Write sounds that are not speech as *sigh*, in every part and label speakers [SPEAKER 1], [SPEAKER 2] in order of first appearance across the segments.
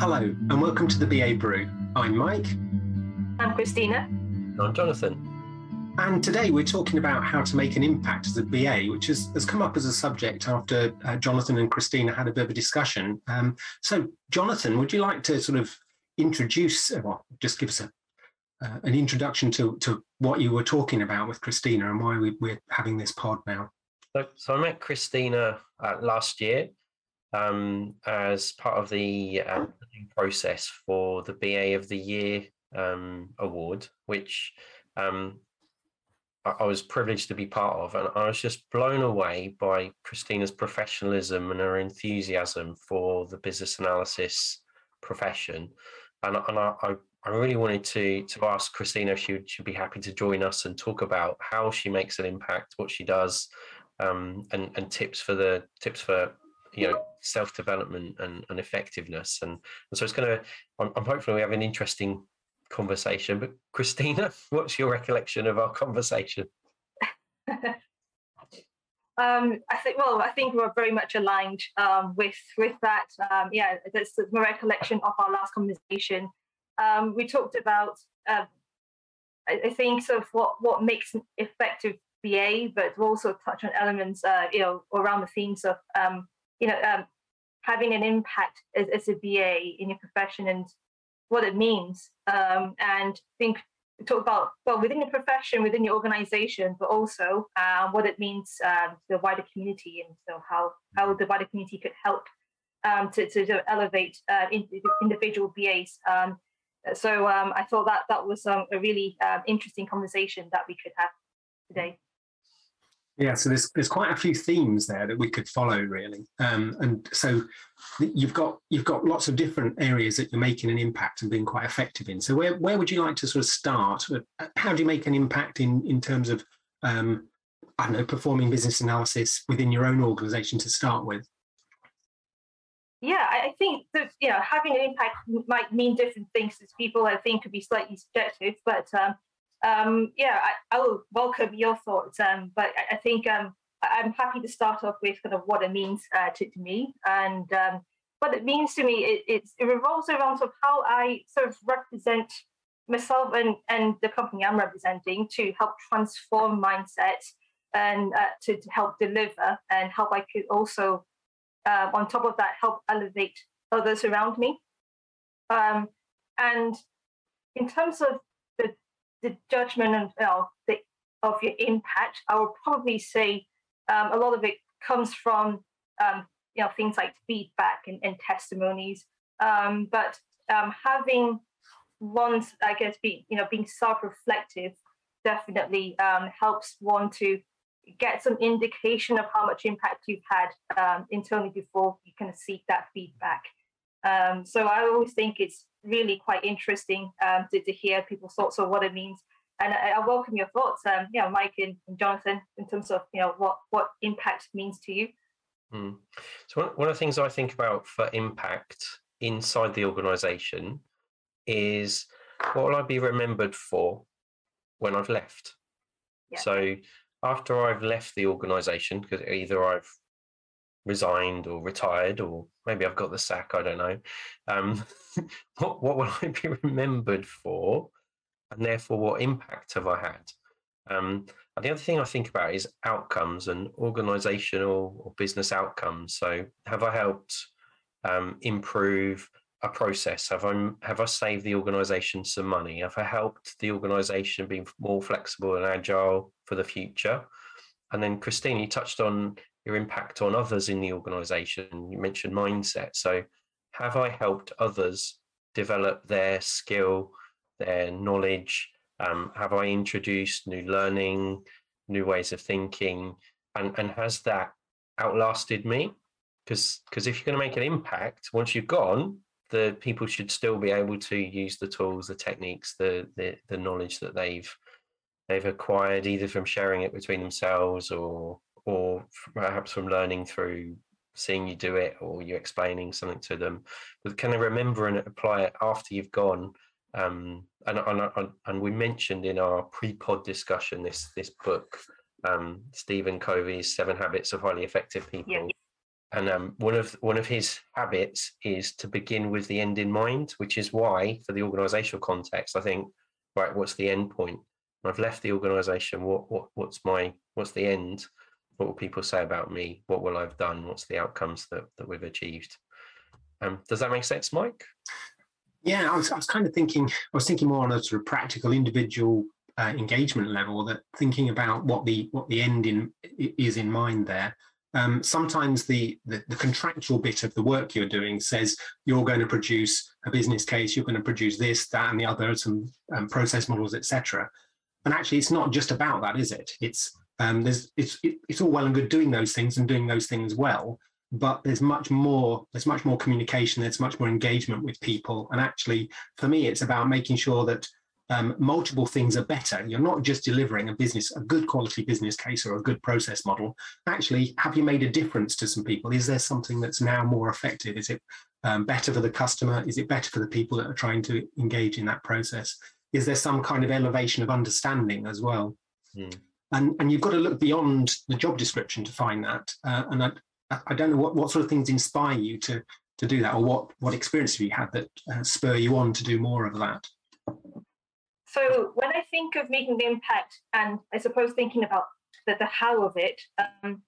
[SPEAKER 1] Hello, and welcome to the BA Brew. I'm Mike.
[SPEAKER 2] I'm Christina.
[SPEAKER 3] I'm Jonathan.
[SPEAKER 1] And today we're talking about how to make an impact as a BA, which has, has come up as a subject after uh, Jonathan and Christina had a bit of a discussion. Um, so, Jonathan, would you like to sort of introduce, uh, well, just give us a, uh, an introduction to, to what you were talking about with Christina and why we, are having this pod now?
[SPEAKER 3] So, so I met Christina uh, last year um, as part of the process for the BA of the Year um, award, which um, I, I, was privileged to be part of. And I was just blown away by Christina's professionalism and her enthusiasm for the business analysis profession. And, and I, I, I really wanted to, to ask Christina if she would she'd be happy to join us and talk about how she makes an impact, what she does, um, and, and tips for the tips for you know self development and, and effectiveness and, and so it's going to I'm, I'm hopefully we have an interesting conversation but christina *laughs* what's your recollection of our conversation *laughs*
[SPEAKER 2] um, I think well, I think we're very much aligned um, with with that. Um, yeah, that's my recollection of our last conversation. Um, we talked about uh, I, I, think sort of what what makes an effective BA, but we'll also touch on elements, uh, you know, around the themes of um, you know, um, having an impact as, as, a BA in your profession and what it means. Um, and think talk about well within your profession, within your organization, but also uh, what it means um, to the wider community and so how how the wider community could help um, to, to elevate uh, individual BAs. Um, so um, I thought that that was um, a really interesting conversation that we could have today.
[SPEAKER 1] Yeah, so there's there's quite a few themes there that we could follow really, um, and so you've got you've got lots of different areas that you're making an impact and being quite effective in. So where where would you like to sort of start? How do you make an impact in in terms of um, I don't know performing business analysis within your own organisation to start with?
[SPEAKER 2] Yeah, I think that know having an impact might mean different things to people. I think could be slightly subjective, but um, um, yeah, I, I, will welcome your thoughts, um, but I, I think um, I'm happy to start off with kind of what it means uh, to, to, me. And um, what it means to me, it, it, revolves around sort of how I sort of represent myself and, and the company I'm representing to help transform mindsets and uh, to, to, help deliver and help I could also, uh, on top of that, help elevate others around me. Um, and in terms of the judgment you know, the, of your impact, I would probably say um, a lot of it comes from um, you know things like feedback and, and testimonies. Um, but um, having one's, I guess, be you know being self-reflective definitely um, helps one to get some indication of how much impact you've had um, internally before you can seek that feedback. So I always think it's really quite interesting um, to, to, hear people's thoughts on what it means. And I, I welcome your thoughts, um, yeah, Mike and, and, Jonathan, in terms of you know what what impact means to you.
[SPEAKER 3] Mm. So one, one of the things I think about for impact inside the organisation is what will I be remembered for when I've left? Yeah. So after I've left the organisation, because either I've resigned or retired, or maybe I've got the sack. I don't know. Um, *laughs* what what will I be remembered for, and therefore what impact have I had? Um, and the other thing I think about is outcomes and organisational or business outcomes. So have I helped um, improve a process? Have I have I saved the organisation some money? Have I helped the organisation be more flexible and agile for the future? And then Christine, you touched on your impact on others in the organization. You mentioned mindset. So, have I helped others develop their skill, their knowledge? Um, have I introduced new learning, new ways of thinking? And, and has that outlasted me? Because if you're going to make an impact, once you've gone, the people should still be able to use the tools, the techniques, the the, the knowledge that they've they've acquired either from sharing it between themselves or or perhaps from learning through seeing you do it or you explaining something to them but can they remember and apply it after you've gone um, and, and, and we mentioned in our pre-pod discussion this this book um, stephen covey's seven habits of highly effective people yeah. and um, one of one of his habits is to begin with the end in mind, which is why, for the organisational context, I think, right, what's the end point? I've left the organisation. What what what's my what's the end? What will people say about me? What will I've done? What's the outcomes that that we've achieved? Um, does that make sense, Mike?
[SPEAKER 1] Yeah, I was, I was kind of thinking. I was thinking more on a sort of practical, individual uh, engagement level. That thinking about what the what the end in is in mind there um, sometimes the, the, the contractual bit of the work you're doing says you're going to produce a business case, you're going to produce this, that, and the other, some um, process models, etc. And actually, it's not just about that, is it? It's um, there's it's it, it's all well and good doing those things and doing those things well, but there's much more there's much more communication there's much more engagement with people and actually for me it's about making sure that um, multiple things are better. You're not just delivering a business, a good quality business case or a good process model. Actually, have you made a difference to some people? Is there something that's now more effective? Is it um, better for the customer? Is it better for the people that are trying to engage in that process? Is there some kind of elevation of understanding as well? Mm. And, and you've got to look beyond the job description to find that. Uh, and I, I don't know what, what sort of things inspire you to, to do that or what, what experience have you had that uh, spur you on to do more of that?
[SPEAKER 2] So when I think of making the impact, and I suppose thinking about the, the how of it, um,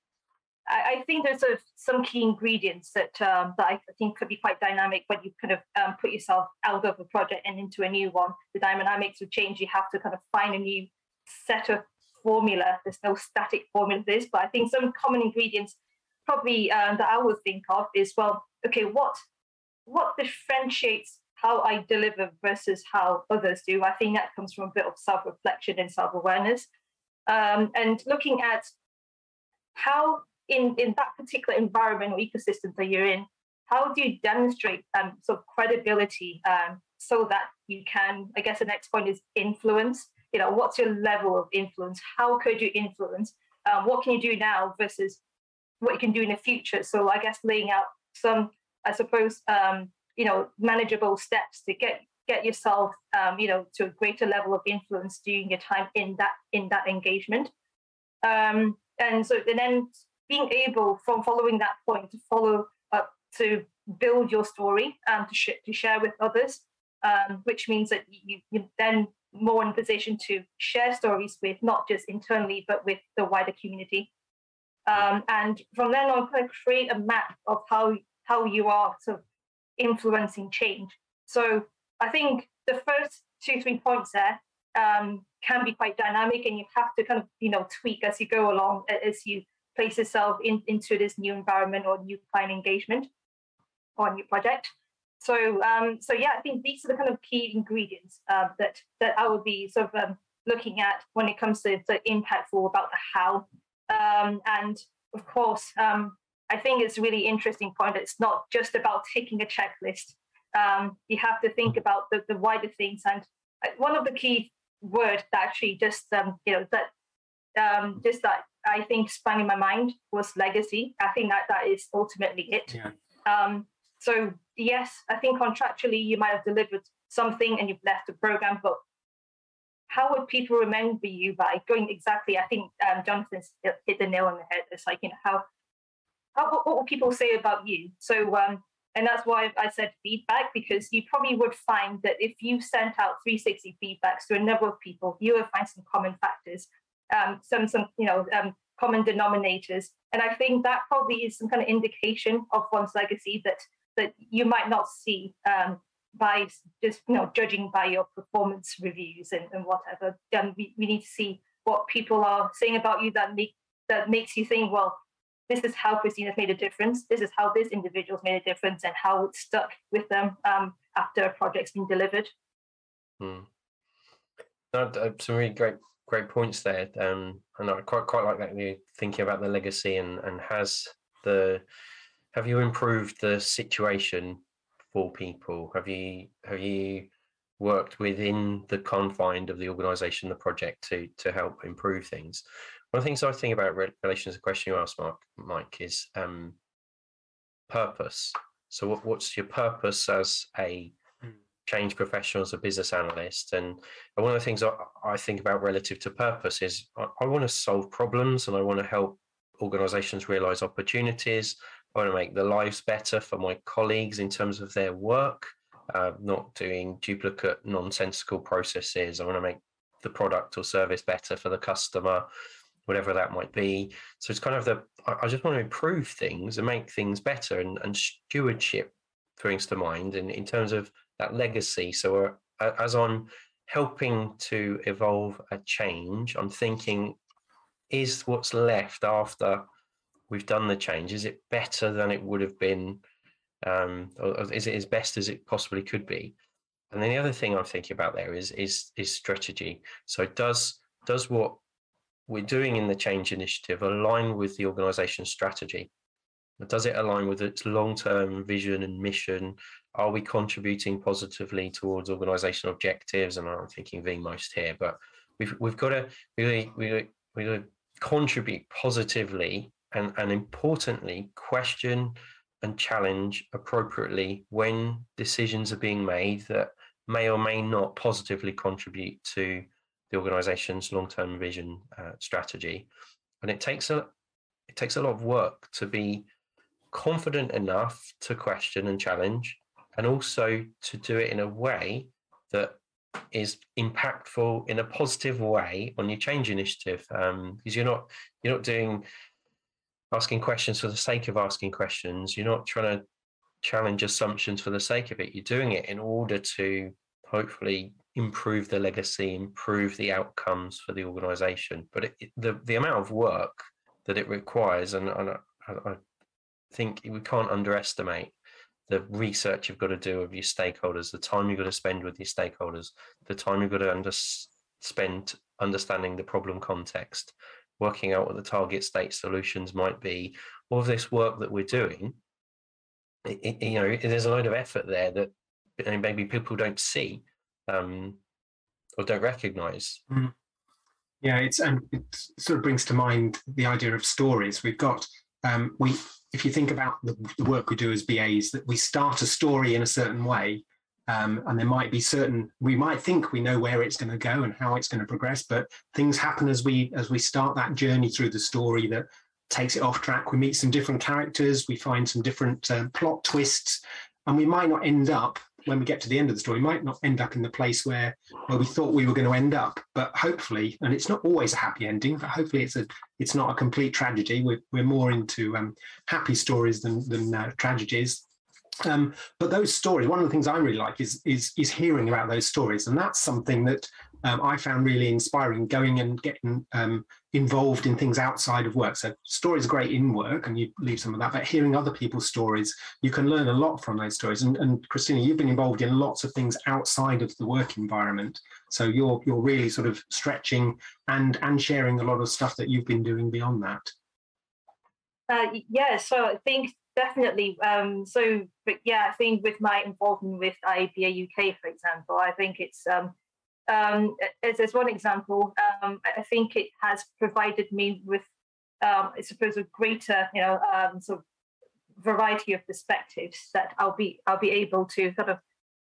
[SPEAKER 2] I, I, think there's a, some key ingredients that um, that I think could be quite dynamic when you kind of um, put yourself out of a project and into a new one. The dynamics would change. You have to kind of find a new set of formula. There's no static formula for this, but I think some common ingredients probably um, that I would think of is well, okay, what what differentiates how I deliver versus how others do. I think that comes from a bit of self reflection and self awareness. Um, and looking at how, in, in that particular environment or ecosystem that you're in, how do you demonstrate um, sort of credibility um, so that you can, I guess the next point is influence. You know, what's your level of influence? How could you influence? Um, what can you do now versus what you can do in the future? So I guess laying out some, I suppose, um, you know manageable steps to get get yourself um, you know to a greater level of influence during your time in that in that engagement um, and so and then being able from following that point to follow up to build your story and to, sh- to share with others um, which means that you, you're then more in position to share stories with not just internally but with the wider community um, and from then on kind of create a map of how how you are sort of influencing change. So I think the first two, three points there um, can be quite dynamic and you have to kind of, you know, tweak as you go along as you place yourself in, into this new environment or new client engagement or new project. So, um, so yeah, I think these are the kind of key ingredients uh, that that I would be sort of um, looking at when it comes to the impactful about the how, um, and of course, um, I think it's a really interesting point. It's not just about taking a checklist. Um, you have to think about the, the wider things. And uh, one of the key words that actually just um, you know that um, just that I think sprang in my mind was legacy. I think that that is ultimately it. Yeah. So yes, I think contractually you might have delivered something and you've left the program, but how would people remember you by going exactly? I think um, hit the nail on the head. It's like you know how how, what, what will people say about you? So, um, and that's why I said feedback because you probably would find that if you sent out 360 feedbacks to a number of people, you will find some common factors, um, some some you know um, common denominators, and I think that probably is some kind of indication of one's legacy that that you might not see um, by just you know judging by your performance reviews and, and whatever. Um, we, we need to see what people are saying about you that make that makes you think, well, this is how Christina's made a difference. This is how this individual's made a difference and how it's stuck with them um, after a project's been delivered.
[SPEAKER 3] Hmm. Uh, some really great great points there. Um, and I quite quite like that you're thinking about the legacy and and has the have you improved the situation for people? Have you have you worked within the confine of the organisation, the project to to help improve things? One of the things I think about in relation to the question you asked, Mark, Mike, is um, purpose. So, what, what's your purpose as a hmm. change professional, as a business analyst? And one of the things I, I think about relative to purpose is I, I want to solve problems and I want to help organizations realize opportunities I want to make the lives better for my colleagues in terms of their work, uh, not doing duplicate, nonsensical processes. I want to make the product or service better for the customer, whatever that might be. So it's kind of the, I just want to improve things and make things better. And, and stewardship brings to mind in, in terms of that legacy. So uh, as I'm helping to evolve a change, I'm thinking, is what's left after we've done the change, is it better than it would have been? Um, or is it as best as it possibly could be? And then the other thing I'm thinking about there is is is strategy. So does does what we're doing in the change initiative align with the organization's strategy? Does it align with its long-term vision and mission? Are we contributing positively towards organizational objectives? And I'm thinking VMost here, but we've we've got to really we we contribute positively and, and importantly question and challenge appropriately when decisions are being made that may or may not positively contribute to the organization's long-term vision uh, strategy. And it takes a it takes a lot of work to be confident enough to question and challenge and also to do it in a way that is impactful in a positive way on your change initiative. Um, because you're not you're not doing asking questions for the sake of asking questions. You're not trying to challenge assumptions for the sake of it. You're doing it in order to hopefully improve the legacy improve the outcomes for the organization. But it, the the amount of work that it requires and, and I, I think we can't underestimate the research you've got to do of your stakeholders, the time you've got to spend with your stakeholders, the time you've got to under, spend understanding the problem context, working out what the target state solutions might be. All of this work that we're doing, it, it, you know, there's a load of effort there that maybe people don't see um, or don't recognize.
[SPEAKER 1] Mm. Yeah, it's and it sort of brings to mind the idea of stories. We've got um, we if you think about the, the, work we do as BAs, that we start a story in a certain way, um, and there might be certain we might think we know where it's going to go and how it's going to progress, but things happen as we as we start that journey through the story that takes it off track. We meet some different characters, we find some different uh, plot twists, and we might not end up when we get to the end of the story, we might not end up in the place where where we thought we were going to end up. But hopefully, and it's not always a happy ending, but hopefully it's a it's not a complete tragedy. We're we're more into um, happy stories than than uh, tragedies. Um, but those stories, one of the things I really like is is is hearing about those stories, and that's something that um, I found really inspiring. Going and getting um, involved in things outside of work. So stories are great in work, and you leave some of that. But hearing other people's stories, you can learn a lot from those stories. And, and Christina, you've been involved in lots of things outside of the work environment. So you're you're really sort of stretching and and sharing a lot of stuff that you've been doing beyond that.
[SPEAKER 2] Uh, yeah, so I think definitely. Um, so, but yeah, I think with my involvement with IIBA UK, for example, I think it's um, um, as, as one example, um, I think it has provided me with, um, I suppose, a greater, you know, um, sort of variety of perspectives that I'll be I'll be able to sort of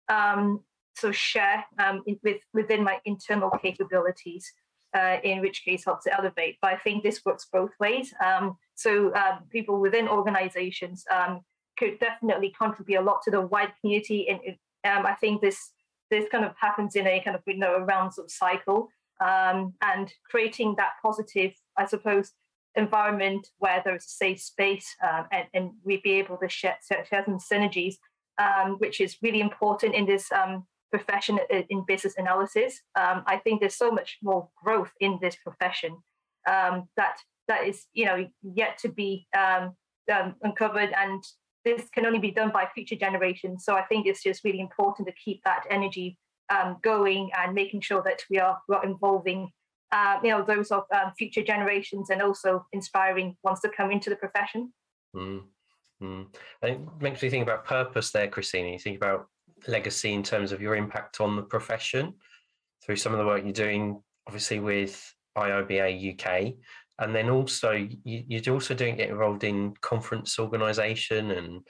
[SPEAKER 2] um, sort of share um, in, with within my internal capabilities. Uh, in which case helps to elevate. But I think this works both ways. So people within organizations could definitely contribute a lot to the wide community. And I think this this kind of happens in a kind of you know a round sort of cycle um, and creating that positive i suppose environment where there's a safe space um, and, and we be able to share, share some synergies um, which is really important in this um, profession in business analysis um, i think there's so much more growth in this profession um, that that is you know yet to be uncovered and this can only be done by future generations. So I think it's just really important to keep that energy um, going and making sure that we are, we are involving, uh, you know, those of um, future generations and also inspiring ones to come into the profession.
[SPEAKER 3] Mm. Mm. it makes me think about purpose there, Christina. You think about legacy in terms of your impact on the profession through some of the work you're doing, obviously with IIBA UK, and then also you, you're also doing get involved in conference organization and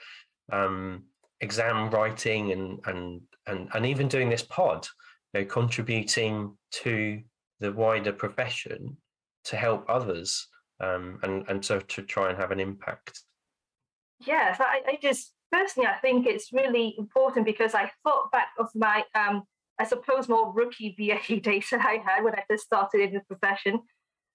[SPEAKER 3] um, exam writing and and and and even doing this pod you know, contributing to the wider profession to help others um, and and so to try and have an impact
[SPEAKER 2] Yes, I, I just personally I think it's really important because I thought back of my um, I suppose more rookie BA days that I had when I first started in the profession.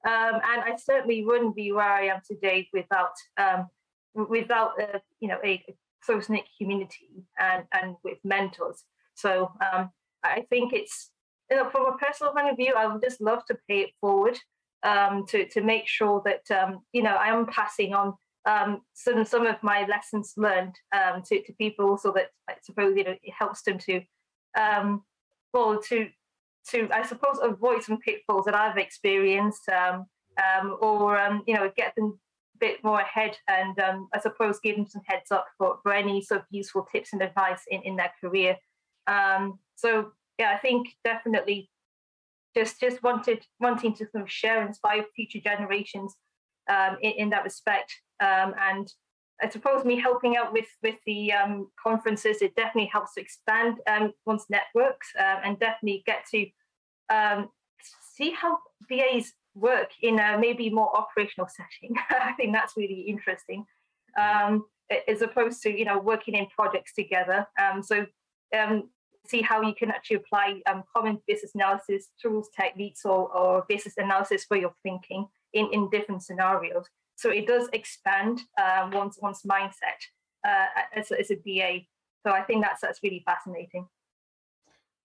[SPEAKER 2] Um, and I certainly wouldn't be where I am today without um, without a, you know a, close knit community and and with mentors. So um, I think it's you know from a personal point of view, I would just love to pay it forward um, to to make sure that um, you know I am passing on um, some some of my lessons learned to to people, so that I suppose you know it helps them to well to to I suppose avoid some pitfalls that I've experienced, um, um, or um, you know get them a bit more ahead, and um, I suppose give them some heads up for, for any sort of useful tips and advice in in their career. Um, so yeah, I think definitely just just wanted wanting to kind of share and inspire future generations in, in, that respect. And I suppose me helping out with with the um, conferences, it definitely helps to expand um, one's networks uh, and definitely get to um, see how BAs work in a maybe more operational setting. *laughs* I think that's really interesting, um, as opposed to you know working in projects together. so see how you can actually apply um, common business analysis tools, techniques, or, or business analysis way of thinking in, in different scenarios. So it does expand um, one's one's mindset uh, as, as a BA. So I think that's that's really fascinating.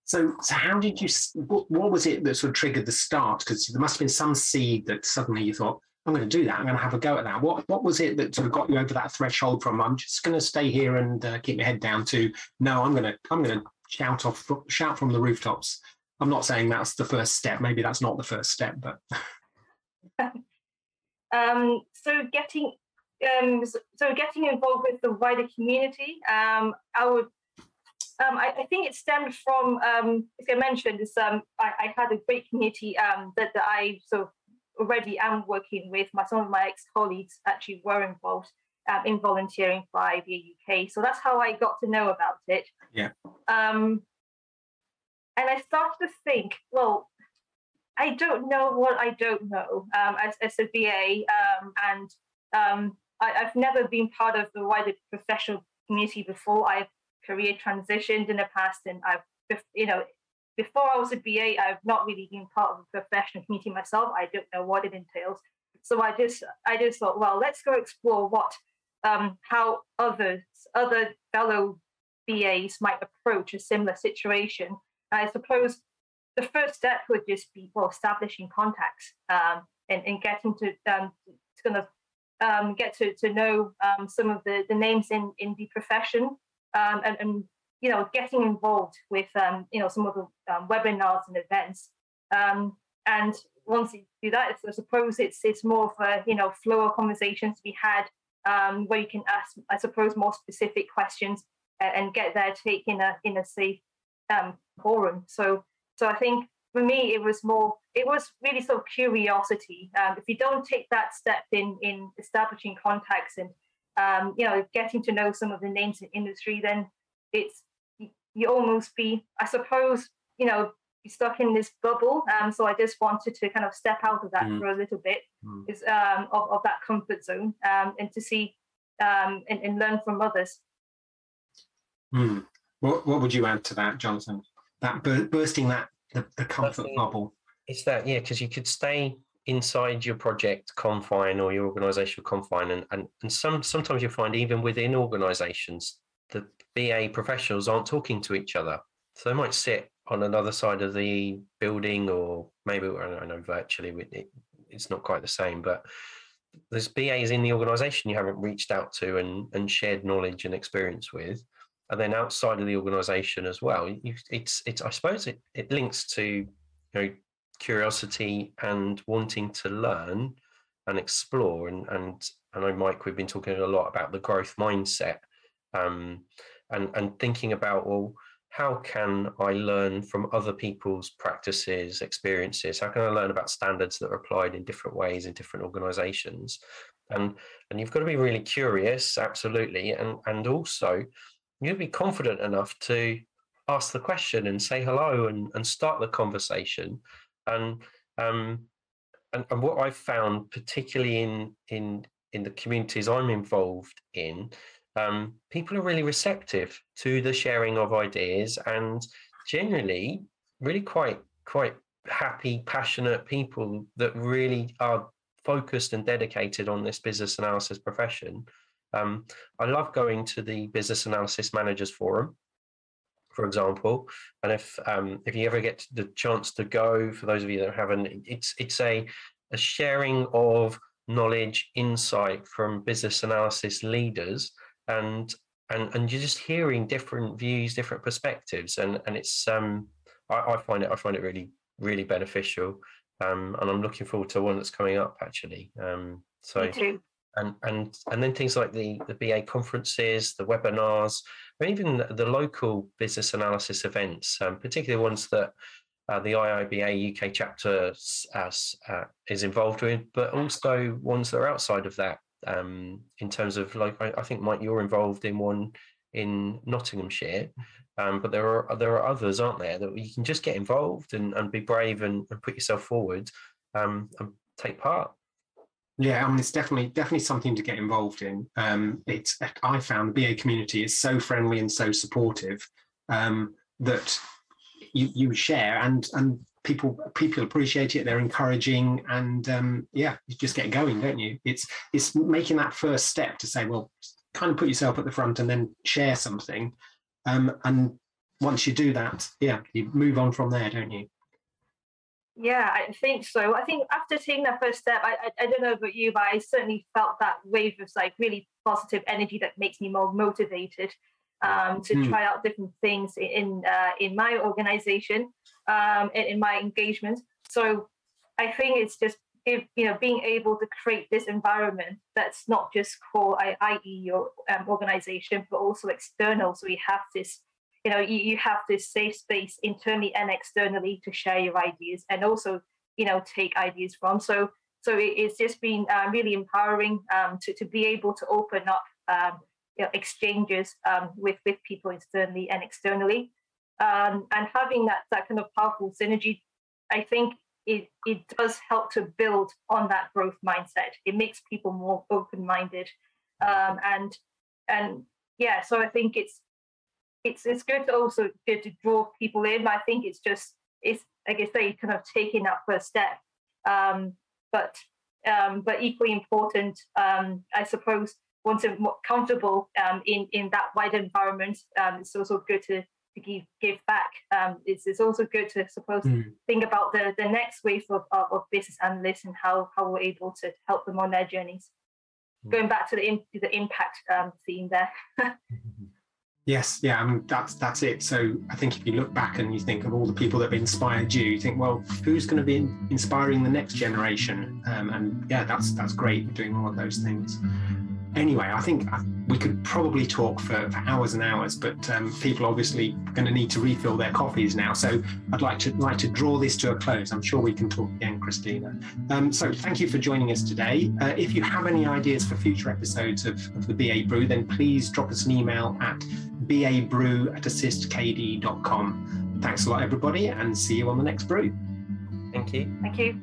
[SPEAKER 1] So, so how did you? What, what was it that sort of triggered the start? Because there must have been some seed that suddenly you thought, "I'm going to do that. I'm going to have a go at that." What What was it that sort of got you over that threshold from "I'm just going to stay here and uh, keep my head down" to "No, I'm going to I'm going to shout off shout from the rooftops." I'm not saying that's the first step. Maybe that's not the first step, but *laughs*
[SPEAKER 2] um, so getting um, so getting involved with the wider community, um, I would. Um, I, I, think it stemmed from, um, as I mentioned, is um, I, I, had a great community um, that, that I sort of already am working with. My some of my ex-colleagues actually were involved um, in volunteering for IIBA UK, so that's how I got to know about it.
[SPEAKER 1] Yeah.
[SPEAKER 2] Um, and I started to think, well, I don't know what I don't know um, as, as a BA, um, and um, I, have never been part of the wider professional community before. I've career transitioned in the past, and I've you know before I was a BA, I've not really been part of the professional community myself. I don't know what it entails. So I just I just thought, well, let's go explore what um, how others other fellow BAs might approach a similar situation. I suppose the first step would just be well establishing contacts um, and, and getting to um, to kind of um, get to, to know um, some of the, the names in, in the profession um, and, and you know getting involved with um, you know some of the webinars and events and once you do that I suppose it's it's more of a you know flow of conversations to be had where you can ask I suppose more specific questions and, and get their take in a in a safe forum. So so I think for me, it was more, it was really sort of curiosity. Um, if you don't take that step in in establishing contacts and um, you know getting to know some of the names in industry, then it's you almost be, I suppose, you know, stuck in this bubble. Um, so I just wanted to kind of step out of that mm. for a little bit, mm. is um, of, of that comfort zone, um, and to see um, and, and learn from others.
[SPEAKER 1] Mm. What What would you add to that, Jonathan? That bursting that the, the comfort bubble.
[SPEAKER 3] It's that yeah, because you could stay inside your project confine or your organizational confine, and and and some sometimes you find even within organizations the BA professionals aren't talking to each other, so they might sit on another side of the building, or maybe I know virtually it, it's not quite the same, but there's BAs in the organization you haven't reached out to and, and shared knowledge and experience with and then outside of the organization as well you, it's it's i suppose it, it links to you know curiosity and wanting to learn and explore and and i know mike we've been talking a lot about the growth mindset um, and and thinking about well how can i learn from other people's practices experiences? How can i learn about standards that are applied in different ways in different organizations? And and you've got to be really curious absolutely and and also you'd be confident enough to ask the question and say hello and, and start the conversation. And, um, and and what I've found, particularly in in in the communities I'm involved in, um, people are really receptive to the sharing of ideas and generally really quite quite happy, passionate people that really are focused and dedicated on this business analysis profession. Um, I love going to the Business Analysis Managers Forum, for example, and if um, if you ever get the chance to go, for those of you that haven't, it's it's a a sharing of knowledge, insight from business analysis leaders, and and and you're just hearing different views, different perspectives, and and it's um I, I find it I find it really really beneficial, um, and I'm looking forward to one that's coming up actually. Um, so and and and then things like the the BA conferences, the webinars, or even the, the local business analysis events, um, particularly ones that uh, the IIBA UK chapter as, uh, is involved with, but also ones that are outside of that. Um, in terms of like, I, I, think Mike, you're involved in one in Nottinghamshire, um, but there are there are others, aren't there, that you can just get involved and, and be brave and, and put yourself forward um, and take part.
[SPEAKER 1] Yeah, I mean, it's definitely definitely something to get involved in. Um, it's I found the BA community is so friendly and so supportive um, that you you share and and people people appreciate it. They're encouraging and um, yeah, you just get going, don't you? It's it's making that first step to say, well, kind of put yourself at the front and then share something, um, and once you do that, yeah, you move on from there, don't you?
[SPEAKER 2] Yeah, I think so. I think after taking that first step, I, I, I don't know about you, but I certainly felt that wave of like really positive energy that makes me more motivated um, to mm. try out different things in uh, in my organization um, and in my engagement. So I think it's just if, you know being able to create this environment that's not just for i.e. your um, organization, but also external. So we have this you know you, you have this safe space internally and externally to share your ideas and also you know take ideas from. So so it, it's just been uh, really empowering um, to, to be able to open up um, you know, exchanges um, with with people internally and externally. Um, and having that that kind of powerful synergy i think it, it does help to build on that growth mindset. It makes people more open-minded. Um, and and yeah so i think it's it's it's good to also good to draw people in. I think it's just it's like I say, kind of taking that first step. Um, but um, but equally important, um, I suppose, once you're more comfortable um, in in that wider environment, um, it's also good to, to give give back. Um, it's, it's also good to I suppose mm. think about the the next wave of, of, of business analysts and how how we're able to help them on their journeys. Mm. Going back to the to the impact theme there. *laughs*
[SPEAKER 1] Yes, yeah, I mean that's that's it. So I think if you look back and you think of all the people that have inspired you, you think, well, who's going to be inspiring the next generation? Um, and yeah, that's that's great doing all of those things anyway, I think we could probably talk for, for hours and hours, but um, people obviously going to need to refill their coffees now. So I'd like to like to draw this to a close. I'm sure we can talk again, Christina. Um, so thank you for joining us today. Uh, if you have any ideas for future episodes of, of the BA Brew, then please drop us an email at babrew at assistkd.com. Thanks a lot, everybody, and see you on the next brew.
[SPEAKER 3] Thank you.
[SPEAKER 2] Thank you.